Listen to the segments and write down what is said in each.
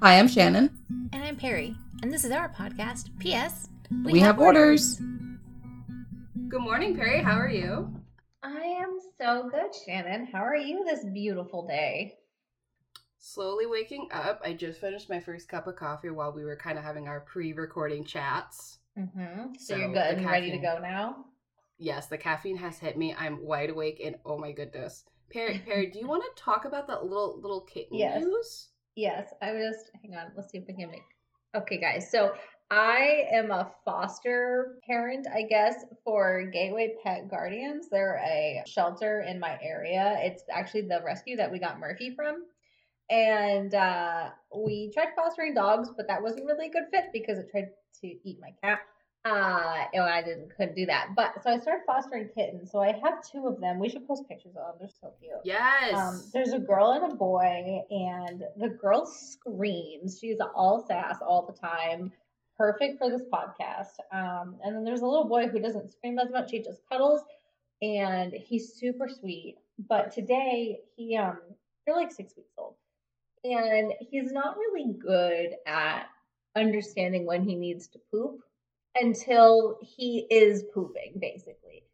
Hi, I'm Shannon. And I'm Perry, and this is our podcast. P.S. We, have, orders. Good morning, Perry. How are you? I am so good, Shannon. How are you this beautiful day? Slowly waking up. I just finished my first cup of coffee while we were kind of having our pre-recording chats. Mm-hmm. So, So, you're good and ready to go now? Yes, the caffeine has hit me. I'm wide awake, and oh my goodness, Perry, Perry, do you want to talk about that little little kitten Yes. news? Yes, I was just hang on. Let's see if we can make. Okay, guys. So I am a foster parent, I guess, for Gateway Pet Guardians. They're a shelter in my area. It's actually the rescue that we got Murphy from. And uh, we tried fostering dogs, but that wasn't really a good fit because it tried to eat my cat. Uh, and I didn't couldn't do that. But so I started fostering kittens. So I have two of them. We should post pictures of them. They're so cute. Yes. Um, there's a girl and a boy, and the girl screams. She's all sass all the time. Perfect for this podcast. Um, and then there's a little boy who doesn't scream as much. He just cuddles, and he's super sweet. But today he um they're like six weeks old, and he's not really good at understanding when he needs to poop until he is pooping, basically.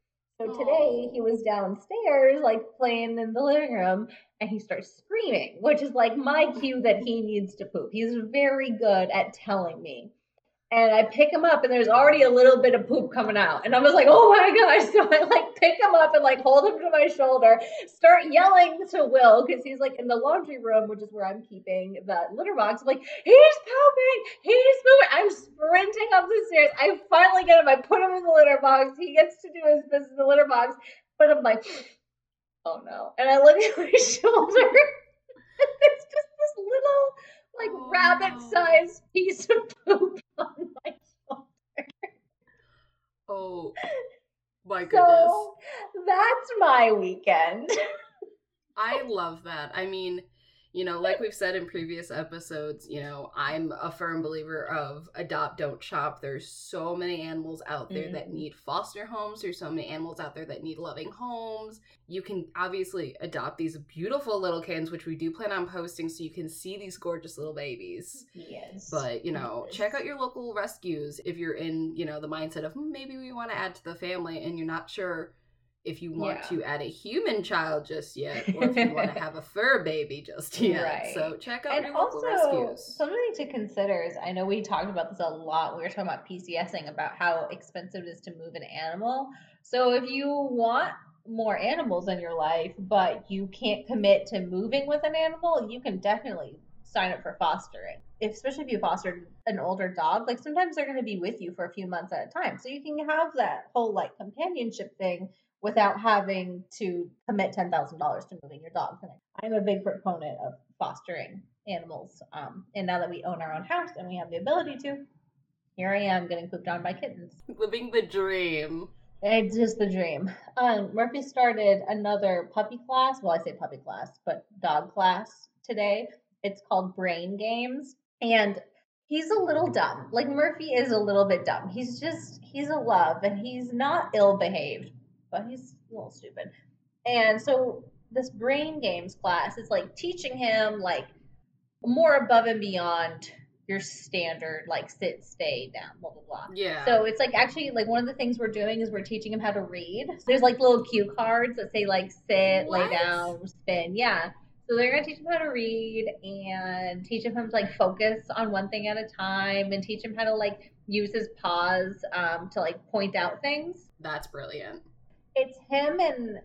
So today he was downstairs, like playing in the living room, and he starts screaming, which is like my cue that he needs to poop. He's very good at telling me. And I pick him up, and there's already a little bit of poop coming out. And I was like, oh my gosh. So I like pick him up and like hold him to my shoulder, start yelling to Will, because he's like in the laundry room, which is where I'm keeping the litter box. I'm like, he's pooping, he's pooping. I'm sprinting up the stairs. I finally get him. I put him in the litter box. He gets to do his business in the litter box. But I'm like, oh no. And I look at my shoulder. It's just this little, like, Oh, rabbit sized piece of poop on my shoulder. oh my goodness. So that's my weekend. I love that. I mean, you know, like we've said in previous episodes, you know, I'm a firm believer of adopt, don't shop. There's so many animals out there that Mhm. need foster homes. There's so many animals out there that need loving homes. You can obviously adopt these beautiful little kittens, which we do plan on posting so you can see these gorgeous little babies. Yes. But, you know, Yes. check out your local rescues if you're in, you know, the mindset of "Hmm, maybe we want to add to the family and you're not sure if you want Yeah. to add a human child just yet or if you want to have a fur baby just yet. Right. So check out and your local also rescues. something to consider is I know we talked about this a lot. We were talking about PCSing about how expensive it is to move an animal. So if you want more animals in your life, but you can't commit to moving with an animal, you can definitely sign up for fostering. If, especially if you fostered an older dog, like sometimes they're going to be with you for a few months at a time. So you can have that whole like companionship thing without having to commit ten thousand dollars to moving your dog. And I'm a big proponent of fostering animals. Um, and now that we own our own house and we have the ability to, here I am getting pooped on by kittens. Living the dream. It's just the dream. Um, Murphy started another puppy class. Well, I say puppy class, but dog class today. It's called Brain Games. And he's a little dumb. Like, Murphy is a little bit dumb. He's just, he's a love and he's not ill behaved, but he's a little stupid. And so, this Brain Games class is like teaching him, like, more above and beyond your standard, like, sit, stay, down, blah, blah, blah. Yeah. So it's like actually like one of the things we're doing is we're teaching him how to read. There's like little cue cards that say like sit, lay down, spin. Yeah. So they're gonna teach him how to read and teach him how to like focus on one thing at a time and teach him how to like use his paws um, to like point out things. That's brilliant. It's him and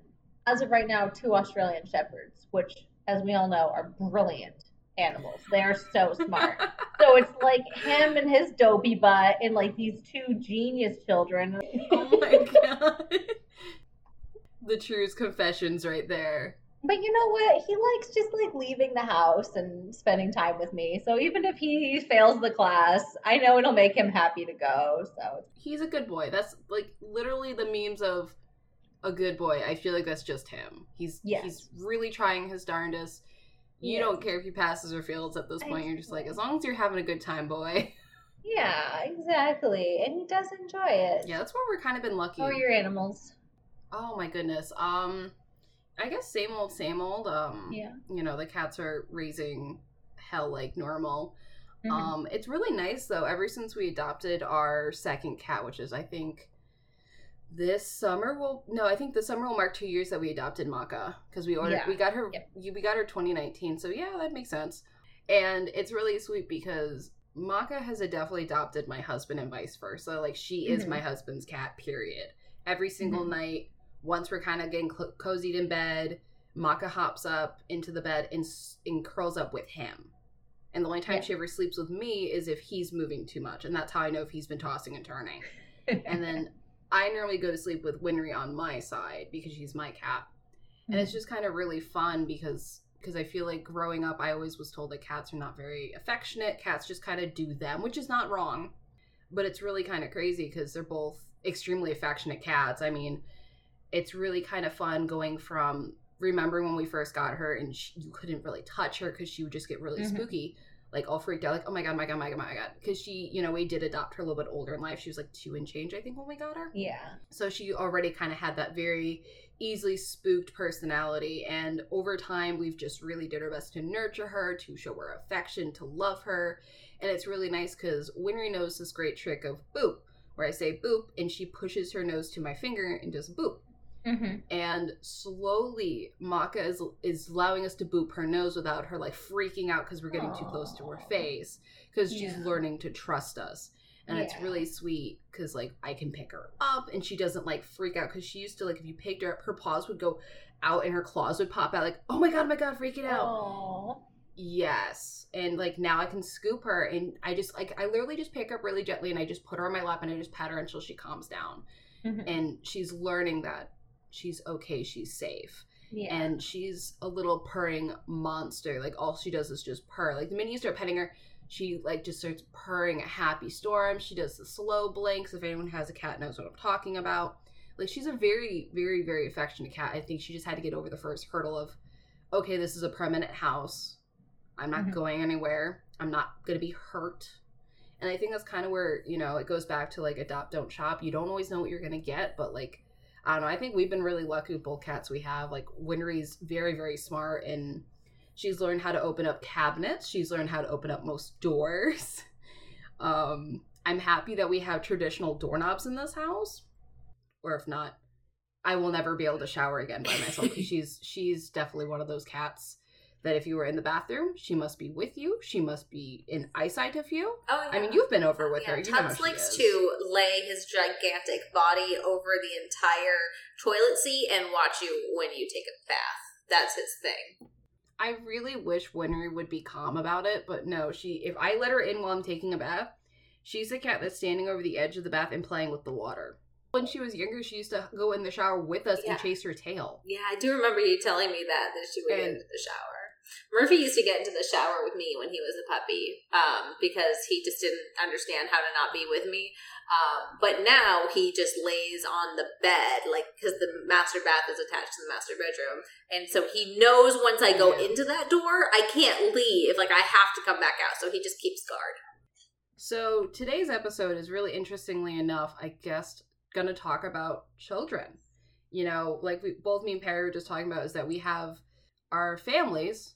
as of right now two Australian shepherds, which as we all know are brilliant animals. They are so smart. so it's like him and his dopey butt and like these two genius children. oh my god. the truest confessions right there. But you know what? He likes just like leaving the house and spending time with me. So even if he fails the class, I know it'll make him happy to go. So He's a good boy. That's like literally the memes of a good boy. I feel like that's just him. He's Yes. he's really trying his darndest. You Yes. don't care if he passes or fails at this point. You're just like, as long as you're having a good time, boy. yeah, exactly. And he does enjoy it. Yeah, that's where we're kind of been lucky. Are your animals? Oh my goodness. Um I guess same old, same old. Um, Yeah. You know, the cats are raising hell like normal. Mhm. Um, it's really nice though. Ever since we adopted our second cat, which is I think this summer will no, I think the summer will mark two years that we adopted Maka because we ordered Yeah. we got her Yep. we got her 2019. So yeah, that makes sense. And it's really sweet because Maka has definitely adopted my husband and vice versa. Like she is Mhm. my husband's cat. Period. Every single Mhm. night, once we're kind of getting cl- cozied in bed, Maka hops up into the bed and, and curls up with him. And the only time Yeah. she ever sleeps with me is if he's moving too much, and that's how I know if he's been tossing and turning. And then I normally go to sleep with Winry on my side because she's my cat, and Mm-hmm. it's just kind of really fun because because I feel like growing up, I always was told that cats are not very affectionate. Cats just kind of do them, which is not wrong, but it's really kind of crazy because they're both extremely affectionate cats. I mean, it's really kind of fun going from remembering when we first got her and she, you couldn't really touch her because she would just get really Mhm. spooky like all freaked out like oh my god my god my god my god. Because she you know we did adopt her a little bit older in life. She was like two and change i think when we got her. Yeah. so she already kind of had that very easily spooked personality and over time we've just really did our best to nurture her to show her affection to love her. And it's really nice because winry knows this great trick of boop where i say boop and she pushes her nose to my finger and just boop hmm and slowly Maka is is allowing us to boop her nose without her like freaking out because we're getting too close to her face because she's Yeah. learning to trust us. And it's really sweet because like i can pick her up and she doesn't like freak out because she used to like if you picked her up her paws would go out and her claws would pop out like oh my god oh my god freaking out. Oh. yes. And like now i can scoop her and i just like i literally just pick her up really gently and i just put her on my lap and i just pat her until she calms down. Mhm. and she's learning that she's okay she's safe Yeah. and she's a little purring monster. Like all she does is just purr. Like the minute you start petting her, she like just starts purring a happy storm. She does the slow blinks. If anyone has a cat knows what I'm talking about. Like she's a very, very, very affectionate cat. I think she just had to get over the first hurdle of, okay, this is a permanent house. I'm not Mhm. going anywhere. I'm not gonna be hurt. And I think that's kind of where, you know, it goes back to like adopt, don't shop. You don't always know what you're gonna get, but like I don't know. I think we've been really lucky with both cats we have. Like Winry's very, very smart and she's learned how to open up cabinets. She's learned how to open up most doors. Um, I'm happy that we have traditional doorknobs in this house. Or if not, I will never be able to shower again by myself because she's she's definitely one of those cats that if you were in the bathroom, she must be with you. She must be in eyesight of you. Oh, yeah. I mean, you've been over with yeah, her. You likes to lay his gigantic body over the entire toilet seat and watch you when you take a bath. That's his thing. I really wish Winry would be calm about it, but no, she if I let her in while I'm taking a bath, she's the cat that's standing over the edge of the bath and playing with the water. When she was younger, she used to go in the shower with us Yeah. and chase her tail. Yeah, I do remember you telling me that that she would And- into the shower. Murphy used to get into the shower with me when he was a puppy um, because he just didn't understand how to not be with me. Um, but now he just lays on the bed, like because the master bath is attached to the master bedroom, and so he knows once I go Yeah. into that door, I can't leave. Like I have to come back out, so he just keeps guard. So today's episode is really interestingly enough, I guess, gonna talk about children. You know, like we both me and Perry were just talking about is that we have our families,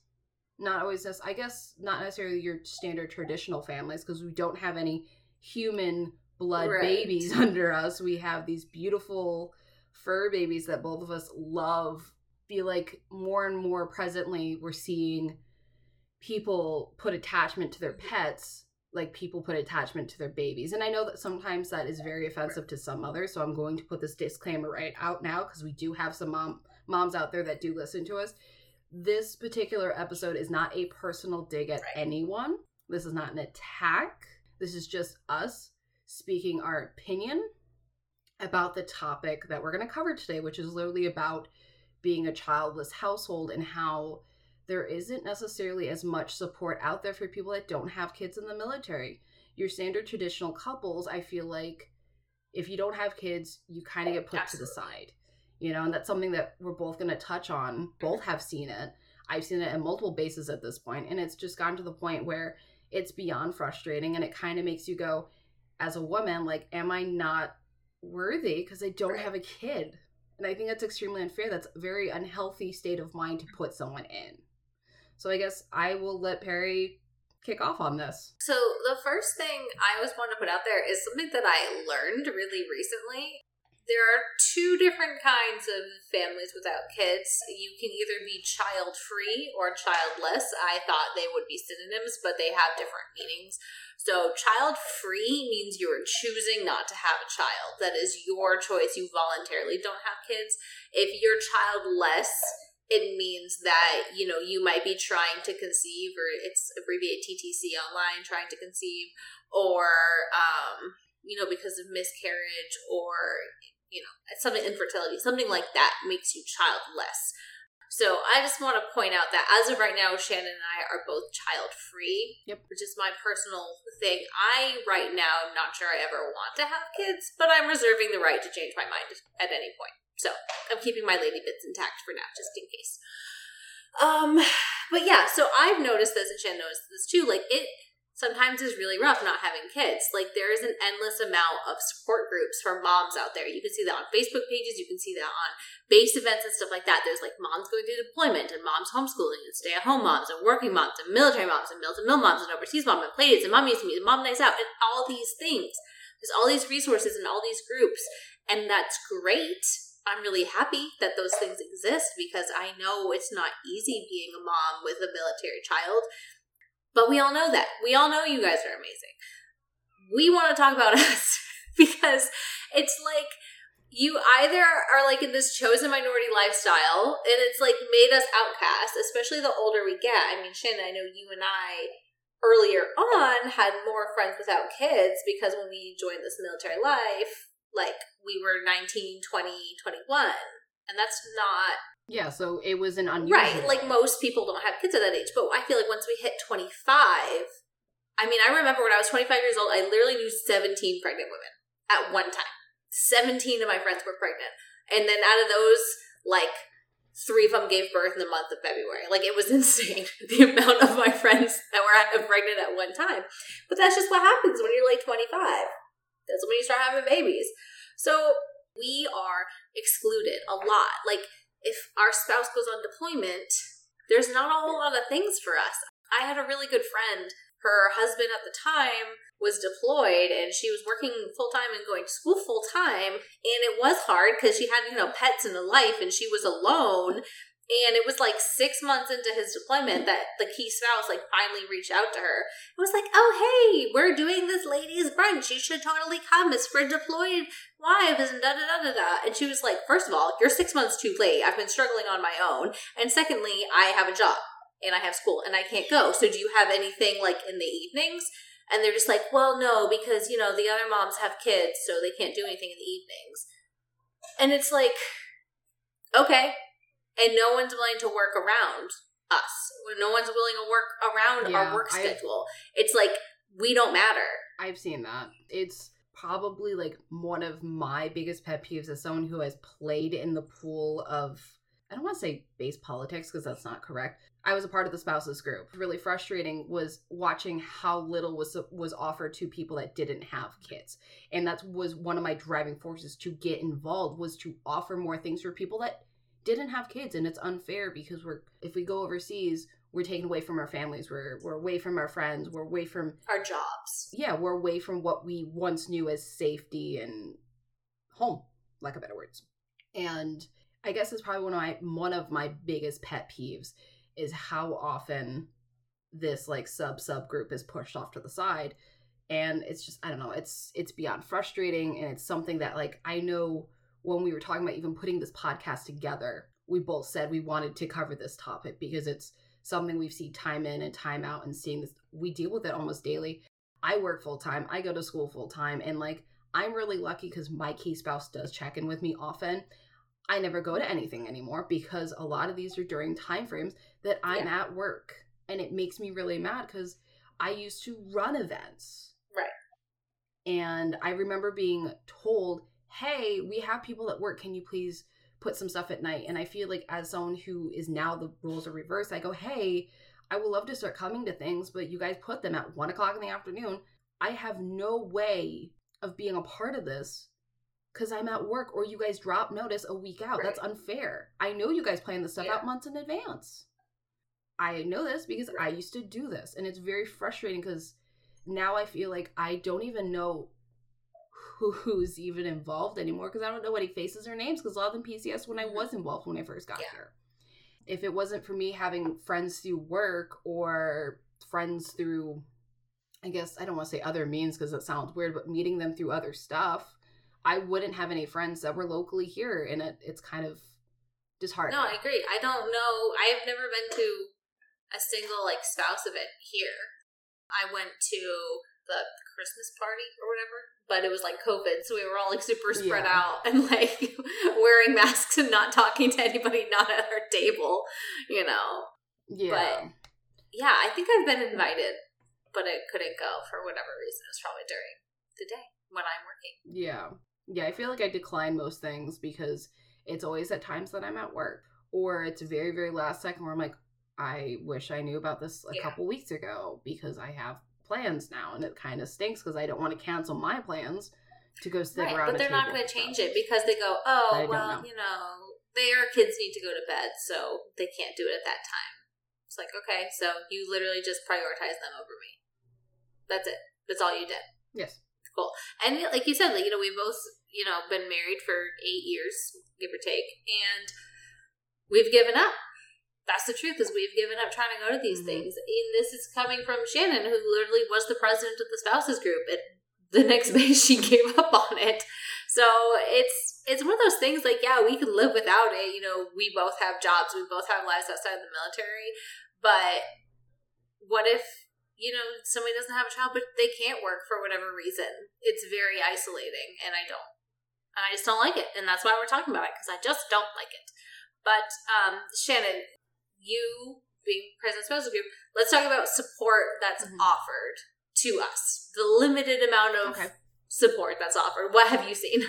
not always this I guess not necessarily your standard traditional families, because we don't have any human blood Right. babies under us. We have these beautiful fur babies that both of us love. Feel like more and more presently we're seeing people put attachment to their pets like people put attachment to their babies. And I know that sometimes that is very offensive to some mothers, so I'm going to put this disclaimer right out now because we do have some mom moms out there that do listen to us. This particular episode is not a personal dig at Right. anyone. This is not an attack. This is just us speaking our opinion about the topic that we're going to cover today, which is literally about being a childless household and how there isn't necessarily as much support out there for people that don't have kids in the military. Your standard traditional couples, I feel like if you don't have kids, you kind of get put to the side. You know, and that's something that we're both going to touch on. Both have seen it. I've seen it in multiple bases at this point, and it's just gotten to the point where it's beyond frustrating and it kind of makes you go as a woman like am I not worthy because I don't Right. have a kid? And I think that's extremely unfair. That's a very unhealthy state of mind to put someone in. So I guess I will let Perry kick off on this. So the first thing I always want to put out there is something that I learned really recently. There are two different kinds of families without kids. You can either be child free or childless. I thought they would be synonyms, but they have different meanings. So, child free means you are choosing not to have a child. That is your choice. You voluntarily don't have kids. If you're childless, it means that you know you might be trying to conceive or it's abbreviated ttc online trying to conceive or um, you know because of miscarriage or you know something infertility something like that makes you childless. So i just want to point out that as of right now shannon and i are both child free Yep. which is my personal thing. I right now am not sure i ever want to have kids but i'm reserving the right to change my mind at any point. So i'm keeping my lady bits intact for now just in case. Um but yeah so i've noticed this and shannon noticed this too like it sometimes is really rough not having kids. Like there is an endless amount of support groups for moms out there. You can see that on Facebook pages, you can see that on base events and stuff like that. There's like moms going through deployment and moms homeschooling and stay at home moms and working moms and military moms and mill to mill moms and overseas moms and playdates and mom needs to meet and mom nights out and all these things. There's all these resources and all these groups, and that's great. I'm really happy that those things exist because I know it's not easy being a mom with a military child. But we all know that. We all know you guys are amazing. We want to talk about us because it's like you either are like in this chosen minority lifestyle and it's like made us outcast, especially the older we get. I mean, Shannon, I know you and I earlier on had more friends without kids because when we joined this military life, like we were 19, 20, 21. And that's not Yeah, so it was an unusual. Right. Like most people don't have kids at that age. But I feel like once we hit 25, I mean, I remember when I was 25 years old, I literally knew 17 pregnant women at one time. 17 of my friends were pregnant. And then out of those, like, three of them gave birth in the month of February. Like, it was insane the amount of my friends that were pregnant at one time. But that's just what happens when you're like 25. That's when you start having babies. So we are excluded a lot. Like, if our spouse goes on deployment, there's not a whole lot of things for us. I had a really good friend. Her husband at the time was deployed and she was working full time and going to school full time. And it was hard because she had, you know, pets and a life and she was alone. And it was like six months into his deployment that the key spouse like finally reached out to her. It was like, oh hey, we're doing this ladies brunch. You should totally come. It's for deployed wives and da da da da da. And she was like, first of all, you're six months too late. I've been struggling on my own. And secondly, I have a job and I have school and I can't go. So do you have anything like in the evenings? And they're just like, well, no, because you know the other moms have kids, so they can't do anything in the evenings. And it's like, okay, and no one's willing to work around us. No one's willing to work around Yeah, our work schedule. it's like we don't matter. I've seen that. It's probably like one of my biggest pet peeves as someone who has played in the pool of I don't want to say base politics because that's not correct. I was a part of the spouses group. Really frustrating was watching how little was was offered to people that didn't have kids. And that was one of my driving forces to get involved was to offer more things for people that didn't have kids and it's unfair because we're if we go overseas, we're taken away from our families, we're we're away from our friends, we're away from Our jobs. yeah, we're away from what we once knew as safety and home, lack of better words. And I guess it's probably one of my one of my biggest pet peeves is how often this like sub sub group is pushed off to the side. And it's just I don't know, it's it's beyond frustrating and it's something that like I know when we were talking about even putting this podcast together, we both said we wanted to cover this topic because it's something we've seen time in and time out and seeing this we deal with it almost daily I work full time, I go to school full time, and like I'm really lucky because my key spouse does check in with me often. I never go to anything anymore because a lot of these are during time frames that I'm at work, and it makes me really mad because I used to run events. Right. And I remember being told, "Hey, we have people at work. Can you please put some stuff at night?" And I feel like as someone who is now the roles are reversed, I go, "Hey." I would love to start coming to things, but you guys put them at one o'clock in the afternoon. I have no way of being a part of this because I'm at work or you guys drop notice a week out. That's unfair. I know you guys plan this stuff Yeah. out months in advance. I know this because I used to do this, and it's very frustrating because now I feel like I don't even know who, who's even involved anymore because I don't know any faces or names because a lot of them PCS when I Mhm. was involved when I first got Yeah. here. If it wasn't for me having friends through work or friends through, I guess I don't want to say other means because it sounds weird, but meeting them through other stuff, I wouldn't have any friends that were locally here, and it, it's kind of disheartening. No, I agree. I don't know. I have never been to a single like spouse event here. I went to the Christmas party or whatever, but it was like COVID, so we were all like super spread Yeah. out and like wearing masks and not talking to anybody not at our table, you know. yeah. Yeah, I think I've been invited, but I couldn't go for whatever reason. It was probably during the day when I'm working. Yeah. Yeah, I feel like I decline most things because it's always at times that I'm at work or it's very, very last second where I'm like, I wish I knew about this a Yeah. couple weeks ago because I have plans now and it kind of stinks because I don't want to cancel my plans to go sit Right, around but they're not going to change it because they go, oh, well, know. you know, their kids need to go to bed, so they can't do it at that time. It's like, okay, so you literally just prioritize them over me. That's it. That's all you did. Yes. Cool. And like you said, like you know, we've both you know been married for eight years, give or take, and we've given up. That's the truth. Is we've given up trying to go to these Mhm. things. And this is coming from Shannon, who literally was the president of the spouses group, and the next day she gave up on it. So it's it's one of those things. Like, yeah, we can live without it. You know, we both have jobs. We both have lives outside of the military. But what if you know, somebody doesn't have a child, but they can't work for whatever reason. It's very isolating, and I don't, and I just don't like it, and that's why we're talking about it because I just don't like it. But um, Shannon, you being president of Spousal Group, let's talk about support that's Mhm. offered to us. The limited amount of Okay. support that's offered. What have you seen?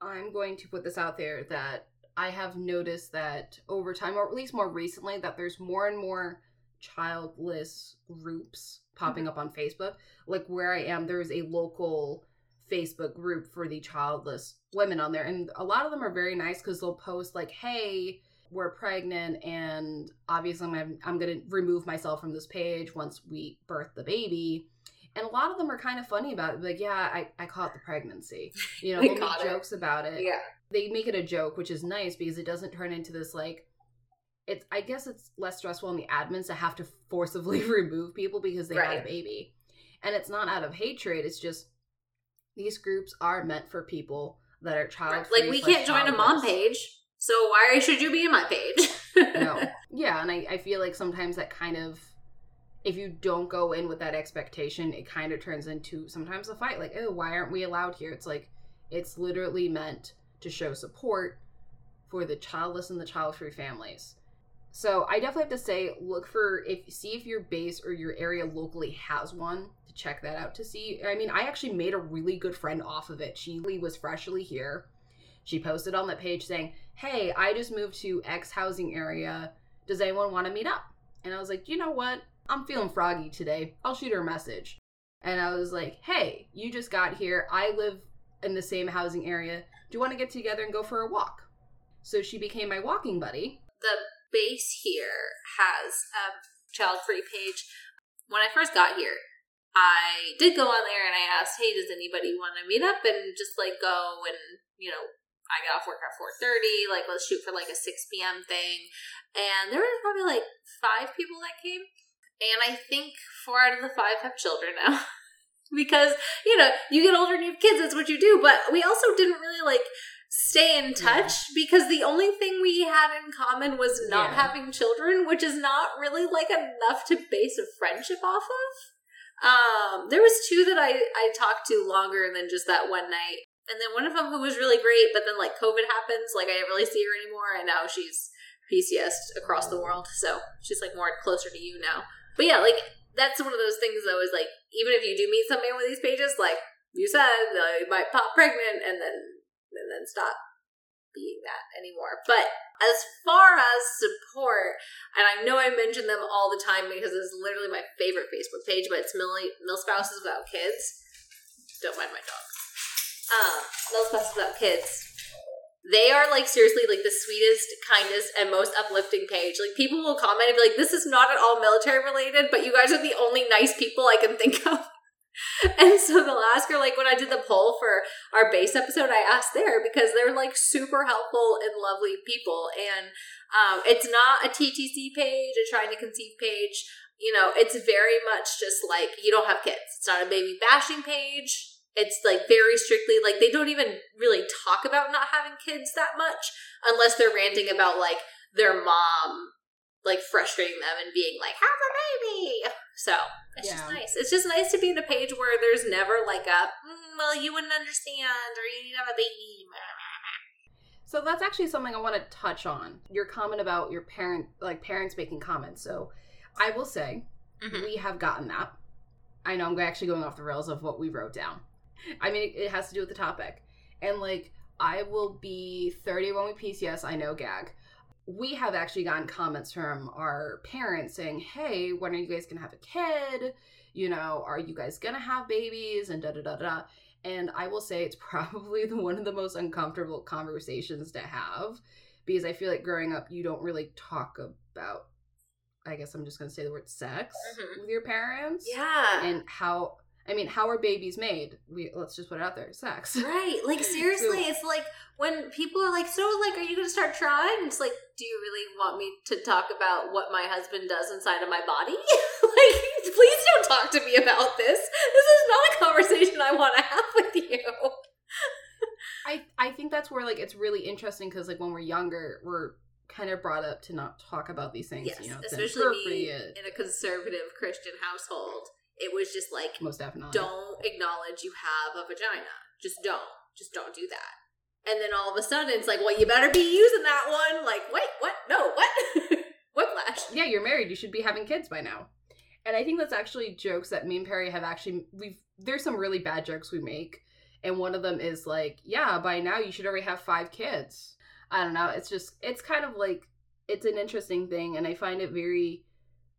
I'm going to put this out there that I have noticed that over time, or at least more recently, that there's more and more childless groups popping up on Facebook. Like where I am, there's a local Facebook group for the childless women on there. And a lot of them are very nice because they'll post, like, hey, we're pregnant, and obviously I'm, I'm going to remove myself from this page once we birth the baby. And a lot of them are kind of funny about it. Like, yeah, I, I caught the pregnancy. You know, they'll make caught it. jokes about it Yeah, they make it a joke, which is nice because it doesn't turn into this like it's I guess it's less stressful on the admins to have to forcibly remove people because they had a baby. And it's not out of hatred, it's just these groups are meant for people that are child like we can't join a mom page, so why should you be in my page? no. Yeah, and I, I feel like sometimes that kind of if you don't go in with that expectation, it kind of turns into sometimes a fight. Like, oh, why aren't we allowed here? It's like it's literally meant to show support for the childless and the child-free families. So I definitely have to say, look for if see if your base or your area locally has one to check that out to see. I mean, I actually made a really good friend off of it. She was freshly here. She posted on that page saying, "Hey, I just moved to X housing area. Does anyone want to meet up?" And I was like, "You know what? I'm feeling froggy today. I'll shoot her a message." And I was like, "Hey, you just got here. I live in the same housing area. Do you want to get together and go for a walk?" So she became my walking buddy. the base here has a child free page. When I first got here, I did go on there and I asked, "Hey, does anybody want to meet up and just like go and you know?" I got off work at four thirty. Like, let's shoot for like a six p.m. thing, and there was probably like five people that came, and I think four out of the five have children now. because you know you get older and you have kids that's what you do but we also didn't really like stay in touch because the only thing we had in common was not Yeah. having children which is not really like enough to base a friendship off of um there was two that i i talked to longer than just that one night and then one of them who was really great but then like covid happens like i didn't really see her anymore and now she's pcs across the world so she's like more closer to you now. But yeah like that's one of those things though is like even if you do meet somebody on these pages like you said they might pop pregnant and then and then stop being that anymore. But as far as support and i know i mention them all the time because it's literally my favorite facebook page but it's mill, mill spouses without kids. Don't mind my dogs Um, Little Specials About Kids. They are like seriously like the sweetest, kindest, and most uplifting page. Like people will comment and be like, "This is not at all military related, but you guys are the only nice people I can think of." And so they'll ask her, like, when I did the poll for our base episode, I asked there because they're like super helpful and lovely people. And um, it's not a TTC page, a trying to conceive page. You know, it's very much just like you don't have kids. It's not a baby bashing page. It's like very strictly like they don't even really talk about not having kids that much unless they're ranting about like their mom like frustrating them and being like, have a baby. So it's just nice. It's just nice to be in a page where there's never like a, "Mm, well, you wouldn't understand or you need to have a baby. So that's actually something I want to touch on. Your comment about your parent, like parents making comments. So I will say Mhm. we have gotten that. I know I'm actually going off the rails of what we wrote down. I mean, it, has to do with the topic. And like, I will be 30 when we PCS. I know, gag. We have actually gotten comments from our parents saying, hey, when are you guys going to have a kid? You know, are you guys going to have babies? And da da da da. And I will say it's probably the, one of the most uncomfortable conversations to have because I feel like growing up, you don't really talk about, I guess I'm just going to say the word sex Mhm. with your parents. Yeah. And how, I mean, how are babies made? We Let's just put it out there sex. Right. Like seriously, it's like when people are like, "So, like, are you going to start trying?" It's like, "Do you really want me to talk about what my husband does inside of my body?" like, please don't talk to me about this. This is not a conversation I want to have with you. I, I think that's where like it's really interesting because like when we're younger, we're kind of brought up to not talk about these things. Yes, you know, especially in a conservative Christian household. It was just like, Most definitely. don't acknowledge you have a vagina. Just don't. Just don't do that. And then all of a sudden, it's like, well, you better be using that one. Like, wait, what? No, what? Whiplash. yeah, you're married. You should be having kids by now. And I think that's actually jokes that me and Perry have actually we've there's some really bad jokes we make. And one of them is like, yeah, by now you should already have five kids. I don't know. It's just it's kind of like it's an interesting thing and I find it very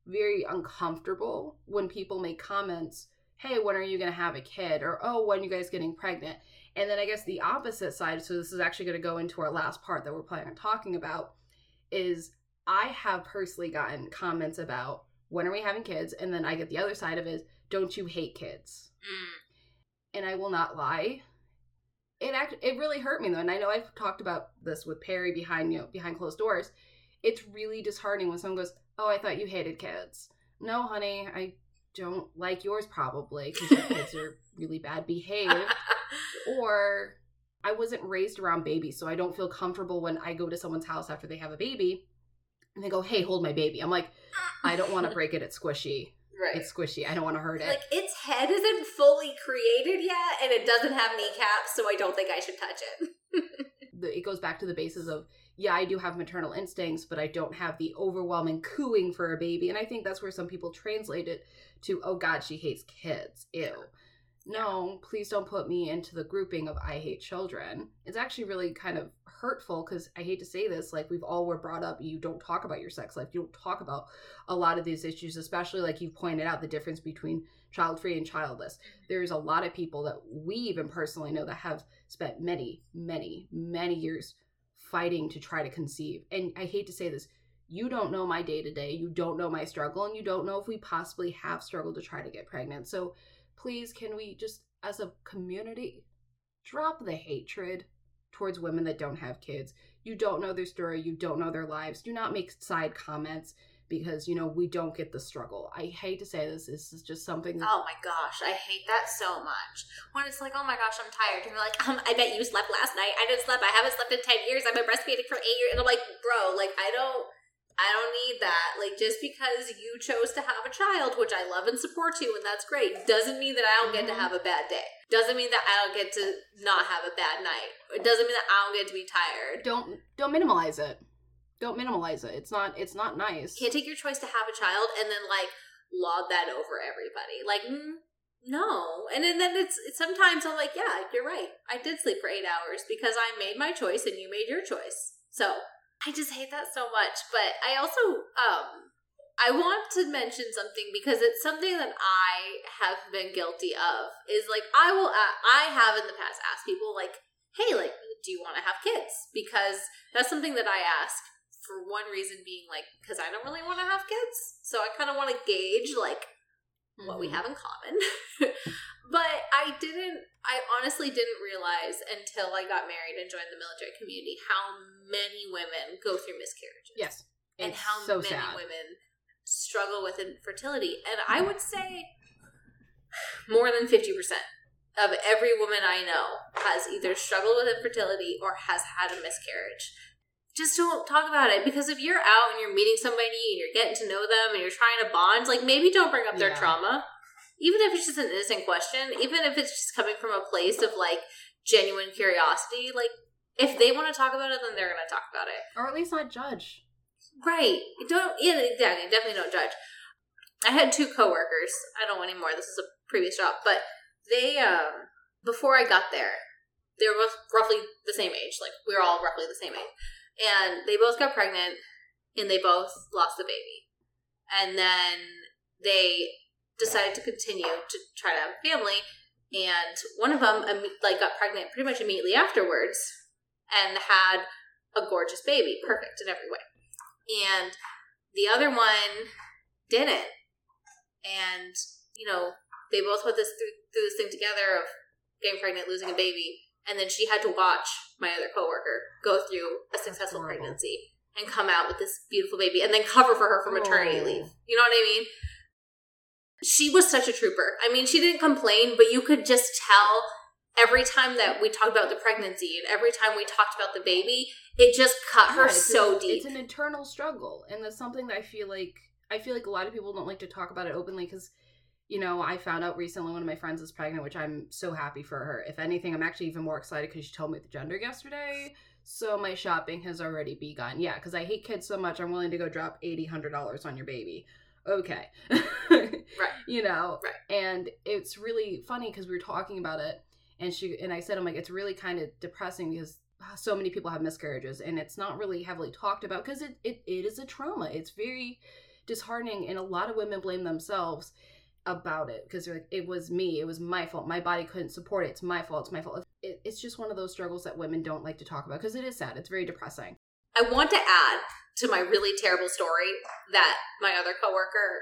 very uncomfortable when people make comments, "Hey, when are you going to have a kid?" or "Oh, when are you guys getting pregnant?" And then I guess the opposite side, so this is actually going to go into our last part that we're planning on talking about is I have personally gotten comments about when are we having kids and then I get the other side of it is don't you hate kids? Mm. And I will not lie. It act it really hurt me though, and I know I've talked about this with Perry behind you know, behind closed doors. It's really disheartening when someone goes, "Oh, I thought you hated kids." No, honey, I don't like yours probably because your kids are really bad behaved, or I wasn't raised around babies, so I don't feel comfortable when I go to someone's house after they have a baby, and they go, "Hey, hold my baby." I'm like, I don't want to break it. It's squishy. Right. It's squishy. I don't want to hurt it. like its head isn't fully created yet, and it doesn't have kneecaps, so I don't think I should touch it. it goes back to the basis of yeah i do have maternal instincts but i don't have the overwhelming cooing for a baby. And i think that's where some people translate it to oh god she hates kids. Ew. No please don't put me into the grouping of i hate children. It's actually really kind of hurtful because i hate to say this like we've all were brought up you don't talk about your sex life. You don't talk about a lot of these issues especially like you pointed out the difference between child free and childless. Mm-hmm. There's a lot of people that we even personally know that have spent many, many, many years fighting to try to conceive. And I hate to say this, you don't know my day to day, you don't know my struggle, and you don't know if we possibly have struggled to try to get pregnant. So please, can we just, as a community, drop the hatred towards women that don't have kids? You don't know their story, you don't know their lives. Do not make side comments because, you know, we don't get the struggle. I hate to say this, this is just something that. Oh my gosh, I hate that so much. When it's like, oh my gosh, I'm tired, and you're like, um, I bet you slept last night. I didn't sleep. I haven't slept in ten years. I've been breastfeeding for eight years, and I'm like, bro, like I don't, I don't need that. Like just because you chose to have a child, which I love and support you, and that's great, doesn't mean that I don't get to Mhm. have a bad day. Doesn't mean that I don't get to not have a bad night. It doesn't mean that I don't get to be tired. don't don't minimize it don't minimalize it it's not it's not nice can't take your choice to have a child and then like laud that over everybody. Like, mm, no. And then, then it's, it's sometimes I'm like, yeah, you're right. I did sleep for eight hours because I made my choice and you made your choice. So I just hate that so much. But I also, um, I want to mention something because it's something that I have been guilty of. Is like I will, I have in the past asked people like, "Hey, like, do you want to have kids?" Because that's something that I ask for one reason being like because I don't really want to have kids, so I kind of want to gauge like what we Mhm. have in common. but I didn't, I honestly didn't realize until I got married and joined the military community how many women go through miscarriages. Yes. And how so many sad. women struggle with infertility. And I would say more than 50% of every woman I know has either struggled with infertility or has had a miscarriage just don't talk about it because if you're out and you're meeting somebody and you're getting to know them and you're trying to bond, like maybe don't bring up their Yeah. trauma. Even if it's just an innocent question, even if it's just coming from a place of like genuine curiosity, like if they want to talk about it, then they're going to talk about it. Or at least not judge. Right. Don't, yeah, exactly. Definitely don't judge. I had two coworkers. I don't anymore. This is a previous job, but they, um, before I got there, they were both roughly the same age. Like we were all roughly the same age, and they both got pregnant, and they both lost the baby, and then they decided to continue to try to have a family. And one of them, like, got pregnant pretty much immediately afterwards, and had a gorgeous baby, perfect in every way. And the other one didn't. And you know, they both went this through, through this thing together of getting pregnant, losing a baby, and then she had to watch my other coworker go through a successful Horrible. pregnancy and come out with this beautiful baby, and then cover for her for maternity Oh. leave. You know what I mean? She was such a trooper. I mean, she didn't complain, but you could just tell every time that we talked about the pregnancy and every time we talked about the baby, it just cut her Yeah, it's so an- deep. It's an internal struggle, and that's something that I feel like I feel like a lot of people don't like to talk about it openly because, you know, I found out recently one of my friends is pregnant, which I'm so happy for her. If anything, I'm actually even more excited because she told me the gender yesterday. So my shopping has already begun. Yeah, because I hate kids so much, I'm willing to go drop eighty, hundred dollars on your baby. Okay, right? You know, Right. And it's really funny because we were talking about it, and she and I said, I'm like, it's really kind of depressing because so many people have miscarriages and it's not really heavily talked about because it, it, it is a trauma it's very disheartening and a lot of women blame themselves about it because they're like it was me it was my fault my body couldn't support it it's my fault it's my fault it, it's just one of those struggles that women don't like to talk about because it is sad it's very depressing I want to add to my really terrible story that my other coworker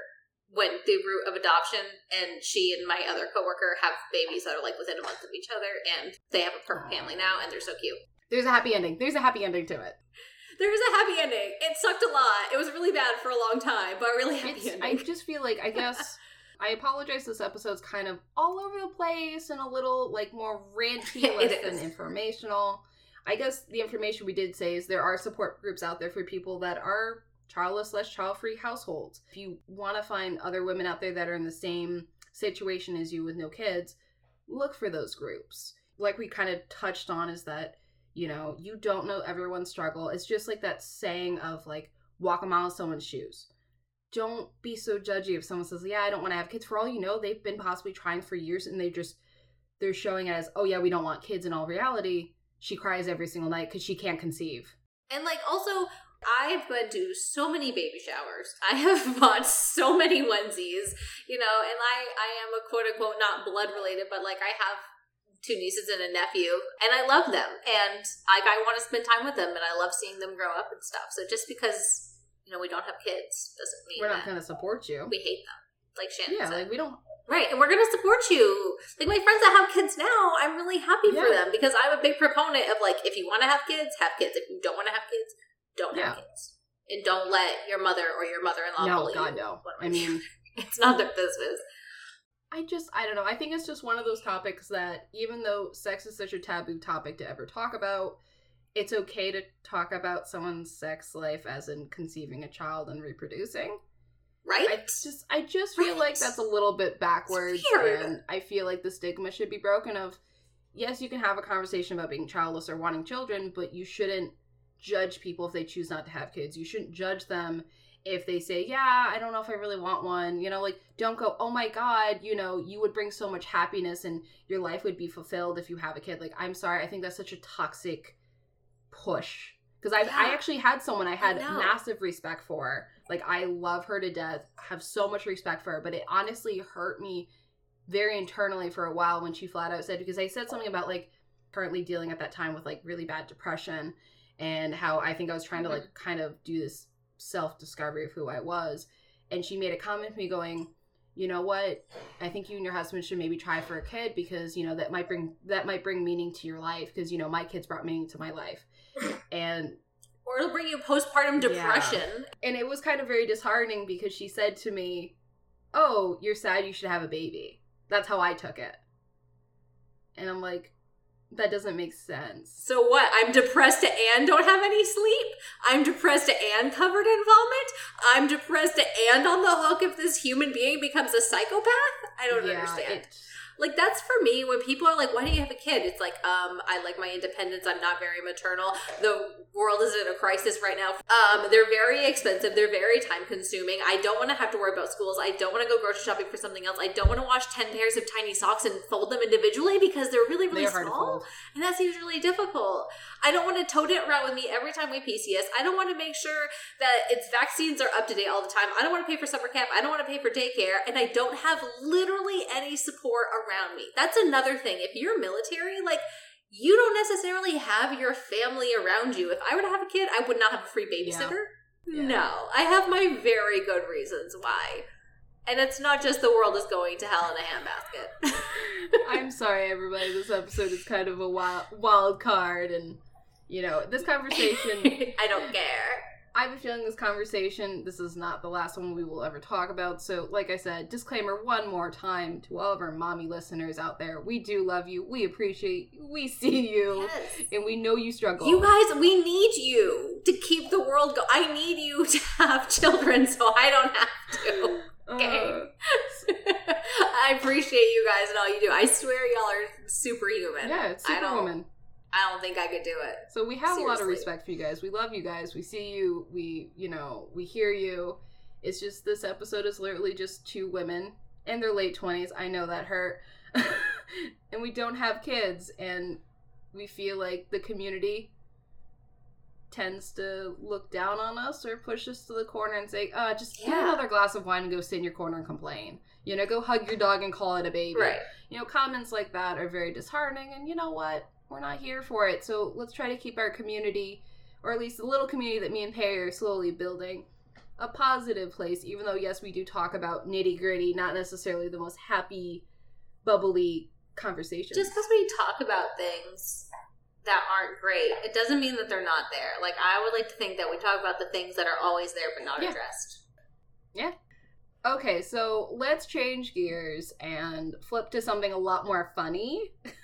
went the route of adoption and she and my other coworker have babies that are like within a month of each other and they have a perfect family now and they're so cute. there's a happy ending there's a happy ending to it There was a happy ending. It sucked a lot. It was really bad for a long time, but really happy it's, I just feel like I guess I apologize. This episode's kind of all over the place and a little like more ranty, less than informational. I guess the information we did say is there are support groups out there for people that are childless slash child free households. If you want to find other women out there that are in the same situation as you with no kids, look for those groups. Like we kind of touched on, is that you know you don't know everyone's struggle. It's just like that saying of like walk a mile in someone's shoes don't be so judgy if someone says, "Yeah, I don't want to have kids." For all you know, they've been possibly trying for years, and they just they're showing as, "Oh yeah, we don't want kids." In all reality, she cries every single night because she can't conceive. And like also I've been to so many baby showers. I have bought so many onesies, you know, and I I am a quote unquote not blood related, but like I have two nieces and a nephew, and I love them, and like I want to spend time with them, and I love seeing them grow up and stuff. So just because you know we don't have kids doesn't mean We're not going to support you. we hate them, like Shannon Yeah, said. like we don't. Right, and we're gonna support you. Like my friends that have kids now, I'm really happy for them because I'm a big proponent of like if you want to have kids, have kids. If you don't want to have kids, don't Yeah. have kids, and don't let your mother or your mother-in-law No, bully God you. no. What I mean, it's not their business. I just I don't know. I think it's just one of those topics that even though sex is such a taboo topic to ever talk about, it's okay to talk about someone's sex life as in conceiving a child and reproducing. Right? I just I just feel like that's a little bit backwards and I feel like the stigma should be broken of yes, you can have a conversation about being childless or wanting children, but you shouldn't judge people if they choose not to have kids. You shouldn't judge them if they say, "Yeah, I don't know if I really want one." You know, like don't go, "Oh my god, you know, you would bring so much happiness and your life would be fulfilled if you have a kid." Like, I'm sorry, I think that's such a toxic push. Because I I actually had someone I had know. massive respect for Like I love her to death, have so much respect for her, but it honestly hurt me very internally for a while when she flat out said because I said something about like currently dealing at that time with like really bad depression and how I think I was trying to mm-hmm. like kind of do this self discovery of who I was. And she made a comment to me going, you know what? I think you and your husband should maybe try for a kid because, you know, that might bring that might bring meaning to your life because, you know, my kids brought meaning to my life. And Or it'll bring you postpartum Yeah. depression. and it was kind of very disheartening because she said to me, "Oh, you're sad you should have a baby." That's how I took it. And I'm like, that doesn't make sense. So what? I'm depressed and don't have any sleep. I'm depressed and covered in vomit. I'm depressed and on the hook if this human being becomes a psychopath. I don't Yeah, understand. it- like that's for me when people are like why do you have a kid? It's like um i like my independence i'm not very maternal. The world is in a crisis right now. Um they're very expensive they're very time consuming. I don't want to have to worry about schools i don't want to go grocery shopping for something else i don't want to wash 10 pairs of tiny socks and fold them individually because they're really really they're small and that seems really difficult i don't want to tote it around with me every time we pcs i don't want to make sure that its vaccines are up to date all the time. I don't want to pay for summer camp. I don't want to pay for daycare and i don't have literally any support around me. That's another thing. If you're military like you don't necessarily have your family around you. If i were to have a kid i would not have a free babysitter. Yeah. no. I have my very good reasons why. And it's not just the world is going to hell in a handbasket. I'm sorry, everybody. This episode is kind of a wild, wild card, and you know, this conversation. i don't care I have a feeling this conversation, this is not the last one we will ever talk about. So, like I said, disclaimer one more time to all of our mommy listeners out there. We do love you. We appreciate you. We see you. yes And we know you struggle. You guys, we need you to keep the world go. I need you to have children so I don't have to. Okay. Uh, I appreciate you guys and all you do. I swear y'all are superhuman. yeah, it's I don't- Superwoman. I don't think I could do it. So we have a lot of respect for you guys. We love you guys. We see you. We, you know, we hear you. It's just this episode is literally just two women in their late 20s. I know that hurt. and we don't have kids and we feel like the community tends to look down on us or push us to the corner and say, "Uh, just get Yeah. another glass of wine and go sit in your corner and complain." You know, go hug your dog and call it a baby Right. you know, comments like that are very disheartening. And you know what? We're not here for it. So let's try to keep our community, or at least the little community that me and Perry are slowly building, a positive place. Even though, yes, we do talk about nitty gritty, not necessarily the most happy, bubbly conversations. Just because we talk about things that aren't great, it doesn't mean that they're not there. Like, I would like to think that we talk about the things that are always there but not Yeah. addressed. Yeah. Okay, so let's change gears and flip to something a lot more funny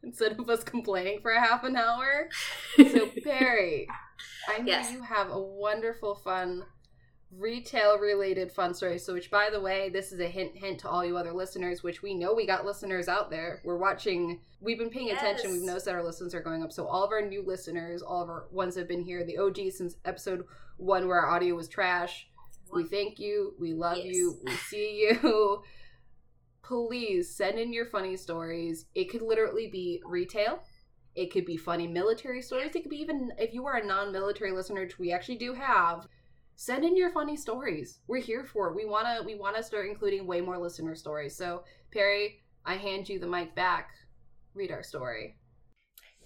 instead of us complaining for a half an hour. So, Perry, I know Yes. you have a wonderful, fun, retail related fun story. So, which, by the way, this is a hint, hint to all you other listeners, which we know we got listeners out there. We're watching, we've been paying attention. We've noticed that our listens are going up. So, all of our new listeners, all of our ones that have been here, the OG since episode one where our audio was trash, we thank you. We love Yes. you. We see you. Please send in your funny stories. It could literally be retail. It could be funny military stories. It could be even if you are a non-military listener, which we actually do have. Send in your funny stories. We're here for it. We wanna we wanna start including way more listener stories. So Perry, I hand you the mic back. Read our story.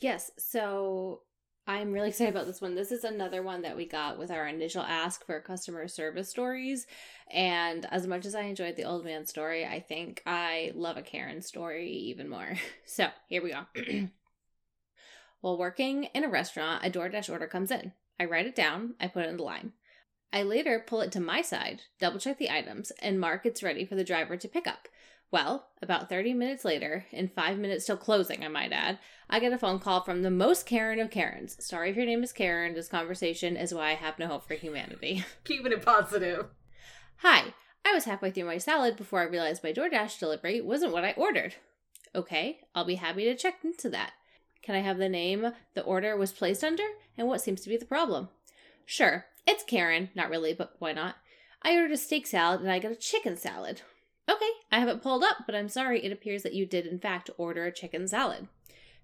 Yes, so I'm really excited about this one. This is another one that we got with our initial ask for customer service stories. And as much as I enjoyed the old man story, I think I love a Karen story even more. So here we go. While working in a restaurant, a DoorDash order comes in. I write it down, I put it in the line. I later pull it to my side, double check the items, and mark it's ready for the driver to pick up. Well, about 30 minutes later, in five minutes till closing, I might add, I get a phone call from the most Karen of Karens. Sorry if your name is Karen. This conversation is why I have no hope for humanity. Keeping it positive. Hi, I was halfway through my salad before I realized my DoorDash delivery wasn't what I ordered. Okay, I'll be happy to check into that. Can I have the name the order was placed under and what seems to be the problem? Sure, it's Karen. Not really, but why not? I ordered a steak salad and I got a chicken salad. Okay, I have it pulled up, but I'm sorry, it appears that you did in fact order a chicken salad.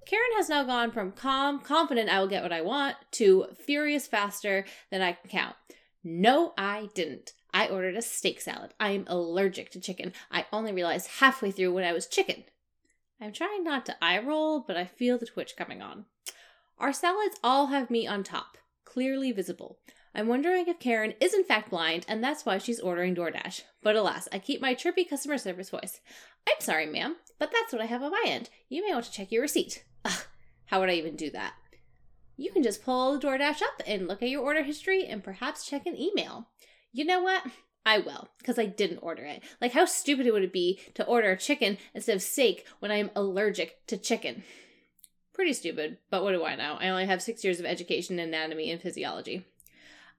Karen has now gone from calm, confident I will get what I want, to furious faster than I can count. No, I didn't. I ordered a steak salad. I am allergic to chicken. I only realized halfway through when I was chicken. I'm trying not to eye roll, but I feel the twitch coming on. Our salads all have meat on top, clearly visible. I'm wondering if Karen is in fact blind and that's why she's ordering DoorDash. But alas, I keep my chirpy customer service voice. I'm sorry, ma'am, but that's what I have on my end. You may want to check your receipt. Ugh, how would I even do that? You can just pull the DoorDash up and look at your order history and perhaps check an email. You know what? I will, because I didn't order it. Like, how stupid it would it be to order chicken instead of steak when I am allergic to chicken? Pretty stupid, but what do I know? I only have six years of education in anatomy and physiology.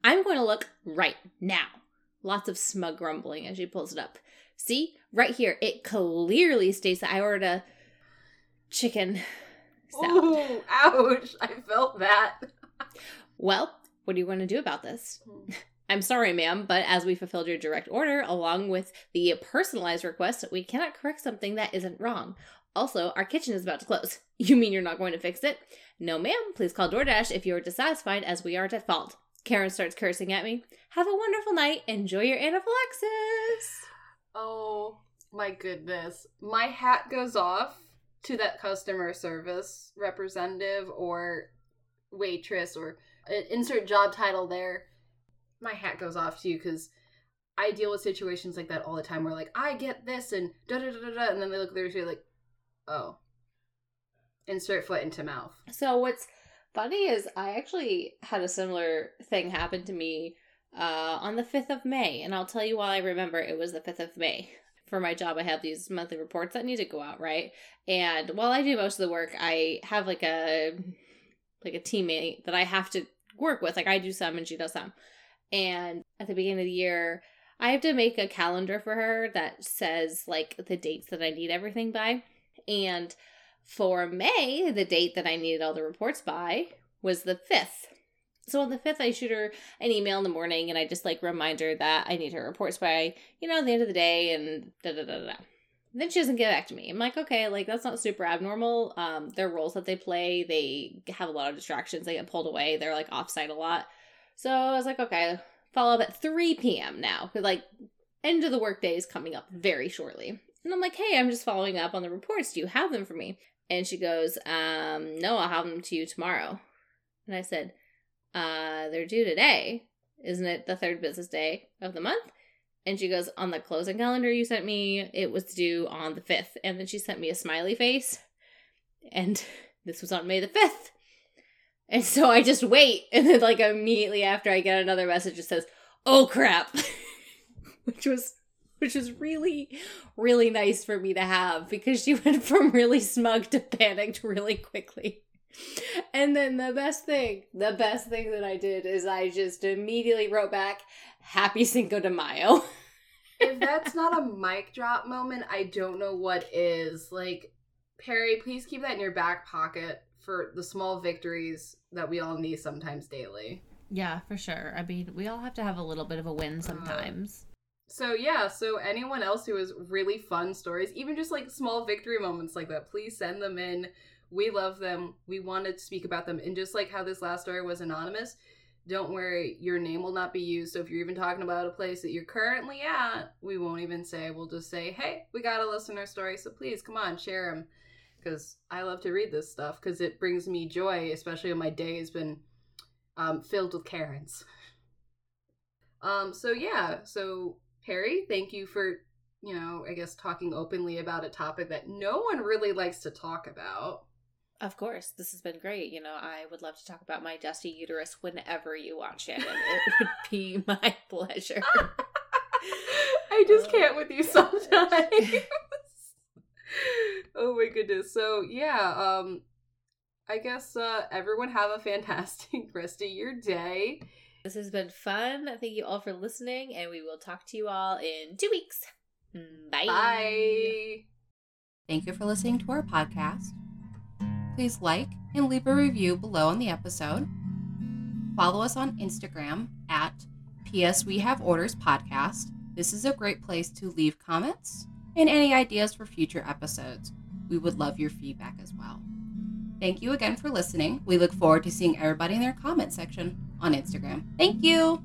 I'm going to look right now. Lots of smug grumbling as she pulls it up. See, right here, it clearly states that I ordered a chicken salad. Ooh, ouch! I felt that. Well, what do you want to do about this? Hmm. I'm sorry, ma'am, but as we fulfilled your direct order, along with the personalized request, we cannot correct something that isn't wrong. Also, our kitchen is about to close. You mean you're not going to fix it? No, ma'am. Please call DoorDash if you're dissatisfied, as we are at fault. Karen starts cursing at me. Have a wonderful night. Enjoy your anaphylaxis. Oh my goodness. My hat goes off to that customer service representative or waitress or uh, insert job title there. My hat goes off to you because I deal with situations like that all the time where, like, I get this and da da da da da, and then they look at their like, oh. Insert foot into mouth. So what's funny is I actually had a similar thing happen to me uh, on the 5th of May, and I'll tell you why I remember it was the 5th of May. For my job, I have these monthly reports that need to go out, right? And while I do most of the work, I have like a like a teammate that I have to work with. Like I do some and she does some. And at the beginning of the year, I have to make a calendar for her that says like the dates that I need everything by. And for May, the date that I needed all the reports by was the 5th. So on the 5th, I shoot her an email in the morning and I just like remind her that I need her reports by, you know, the end of the day and da da da da. Then she doesn't get back to me. I'm like, okay, like that's not super abnormal. Um, their roles that they play, they have a lot of distractions. They get pulled away. They're like offsite a lot. So I was like, okay, follow up at 3 p.m. now. Like, end of the workday is coming up very shortly. And I'm like, hey, I'm just following up on the reports. Do you have them for me? And she goes, um, no, I'll have them to you tomorrow. And I said, uh, they're due today. Isn't it the third business day of the month? And she goes, on the closing calendar you sent me, it was due on the 5th. And then she sent me a smiley face. And this was on May the 5th. And so I just wait. And then, like, immediately after I get another message that says, oh crap. which was which was really, really nice for me to have because she went from really smug to panicked really quickly. And then the best thing, the best thing that I did is I just immediately wrote back, Happy Cinco de Mayo. if that's not a mic drop moment, I don't know what is. Like, Perry, please keep that in your back pocket for the small victories that we all need sometimes daily. Yeah, for sure. I mean, we all have to have a little bit of a win uh, sometimes. So yeah, so anyone else who has really fun stories, even just like small victory moments like that, please send them in. We love them. We want to speak about them. And just like how this last story was anonymous, don't worry, your name will not be used. So if you're even talking about a place that you're currently at, we won't even say. We'll just say, hey, we got a listener story. So please come on, share them. Because I love to read this stuff because it brings me joy, especially when my day has been um, filled with Karens. Um, so yeah, so Perry, thank you for, you know, I guess talking openly about a topic that no one really likes to talk about. Of course, this has been great. You know, I would love to talk about my dusty uterus whenever you want, Shannon. It would be my pleasure. I just can't with you sometimes. oh my goodness. So, yeah, um I guess uh everyone have a fantastic rest of your day. This has been fun. Thank you all for listening, and we will talk to you all in two weeks. Bye. Bye. Thank you for listening to our podcast. Please like and leave a review below on the episode. Follow us on Instagram at PS We Have Orders Podcast. This is a great place to leave comments and any ideas for future episodes. We would love your feedback as well. Thank you again for listening. We look forward to seeing everybody in their comment section on Instagram. Thank you.